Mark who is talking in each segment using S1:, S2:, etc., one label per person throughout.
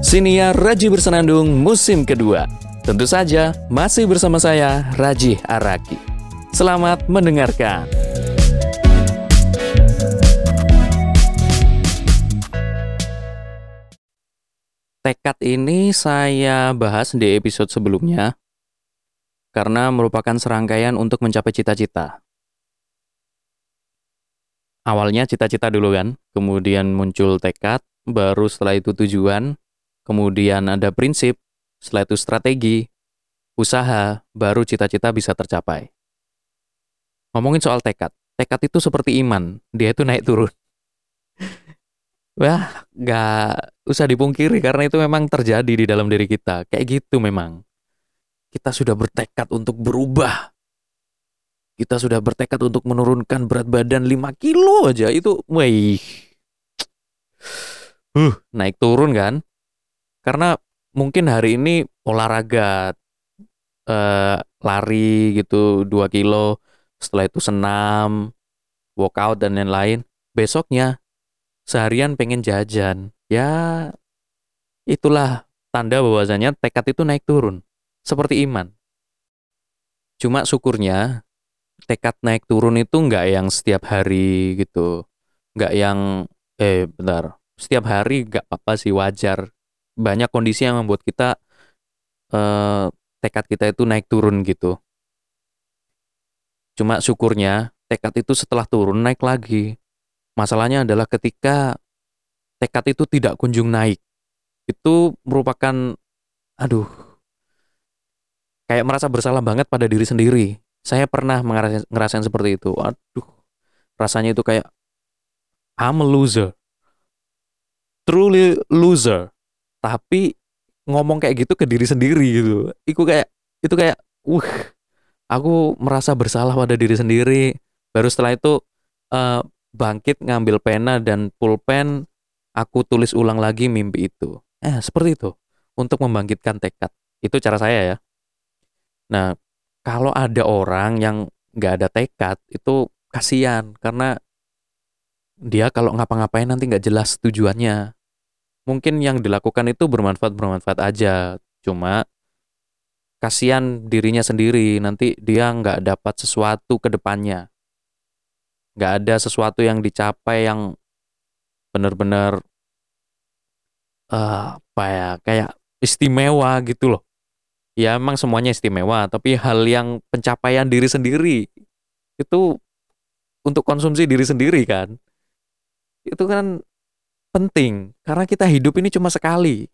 S1: Siniar Raji Bersenandung musim kedua. Tentu saja masih bersama saya Raji Araki. Selamat mendengarkan. Tekad ini saya bahas di episode sebelumnya karena merupakan serangkaian untuk mencapai cita-cita. Awalnya cita-cita dulu kan, kemudian muncul tekad, baru setelah itu tujuan, kemudian ada prinsip, setelah itu strategi, usaha, baru cita-cita bisa tercapai. Ngomongin soal tekad, tekad itu seperti iman, dia itu naik turun. Wah, gak usah dipungkiri karena itu memang terjadi di dalam diri kita. Kayak gitu memang. Kita sudah bertekad untuk berubah. Kita sudah bertekad untuk menurunkan berat badan 5 kilo aja. Itu, wih. Huh, naik turun kan? Karena mungkin hari ini olahraga uh, lari gitu 2 kilo, setelah itu senam, workout dan lain-lain. Besoknya seharian pengen jajan. Ya itulah tanda bahwasanya tekad itu naik turun. Seperti iman. Cuma syukurnya tekad naik turun itu nggak yang setiap hari gitu. Nggak yang, eh bentar, setiap hari nggak apa-apa sih wajar banyak kondisi yang membuat kita uh, tekad kita itu naik turun gitu. Cuma syukurnya tekad itu setelah turun naik lagi. Masalahnya adalah ketika tekad itu tidak kunjung naik. Itu merupakan aduh kayak merasa bersalah banget pada diri sendiri. Saya pernah ngerasain, ngerasain seperti itu. Aduh. Rasanya itu kayak I'm a loser. Truly loser tapi ngomong kayak gitu ke diri sendiri gitu. Itu kayak itu kayak uh aku merasa bersalah pada diri sendiri. Baru setelah itu uh, bangkit ngambil pena dan pulpen aku tulis ulang lagi mimpi itu. Eh seperti itu. Untuk membangkitkan tekad. Itu cara saya ya. Nah kalau ada orang yang nggak ada tekad itu kasihan. Karena dia kalau ngapa-ngapain nanti nggak jelas tujuannya mungkin yang dilakukan itu bermanfaat bermanfaat aja. Cuma kasihan dirinya sendiri. Nanti dia nggak dapat sesuatu ke depannya. Nggak ada sesuatu yang dicapai yang benar-benar uh, apa ya kayak istimewa gitu loh. Ya emang semuanya istimewa tapi hal yang pencapaian diri sendiri itu untuk konsumsi diri sendiri kan. Itu kan penting karena kita hidup ini cuma sekali.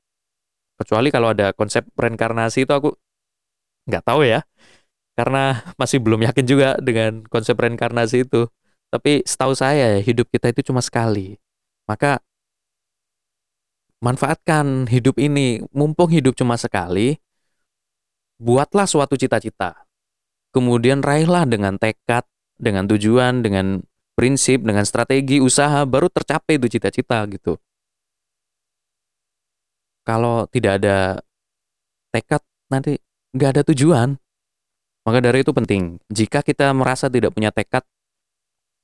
S1: Kecuali kalau ada konsep reinkarnasi itu aku nggak tahu ya. Karena masih belum yakin juga dengan konsep reinkarnasi itu. Tapi setahu saya hidup kita itu cuma sekali. Maka manfaatkan hidup ini. Mumpung hidup cuma sekali, buatlah suatu cita-cita. Kemudian raihlah dengan tekad, dengan tujuan, dengan prinsip, dengan strategi, usaha, baru tercapai itu cita-cita gitu. Kalau tidak ada tekad, nanti nggak ada tujuan. Maka dari itu penting, jika kita merasa tidak punya tekad,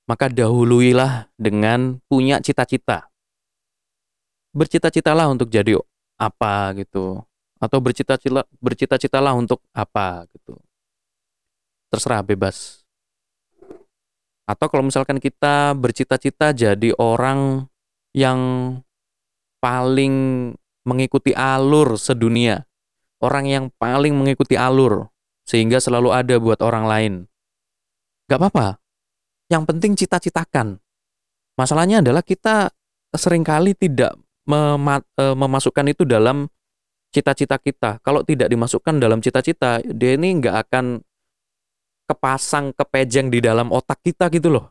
S1: maka dahuluilah dengan punya cita-cita. Bercita-citalah untuk jadi apa gitu. Atau bercita-cita bercita-citalah untuk apa gitu. Terserah bebas atau kalau misalkan kita bercita-cita jadi orang yang paling mengikuti alur sedunia, orang yang paling mengikuti alur sehingga selalu ada buat orang lain. Gak apa-apa. Yang penting cita-citakan. Masalahnya adalah kita sering kali tidak e, memasukkan itu dalam cita-cita kita. Kalau tidak dimasukkan dalam cita-cita, dia ini nggak akan kepasang kepejeng di dalam otak kita gitu loh.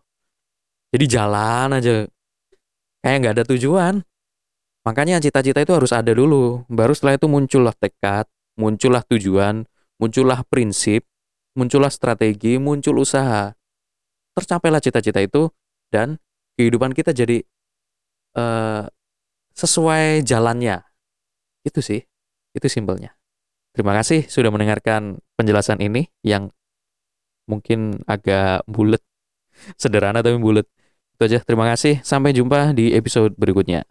S1: Jadi jalan aja. Kayak nggak ada tujuan. Makanya cita-cita itu harus ada dulu. Baru setelah itu muncullah tekad, muncullah tujuan, muncullah prinsip, muncullah strategi, muncul usaha. Tercapailah cita-cita itu dan kehidupan kita jadi uh, sesuai jalannya. Itu sih, itu simpelnya. Terima kasih sudah mendengarkan penjelasan ini yang mungkin agak bulat. Sederhana tapi bulat. Itu aja. Terima kasih. Sampai jumpa di episode berikutnya.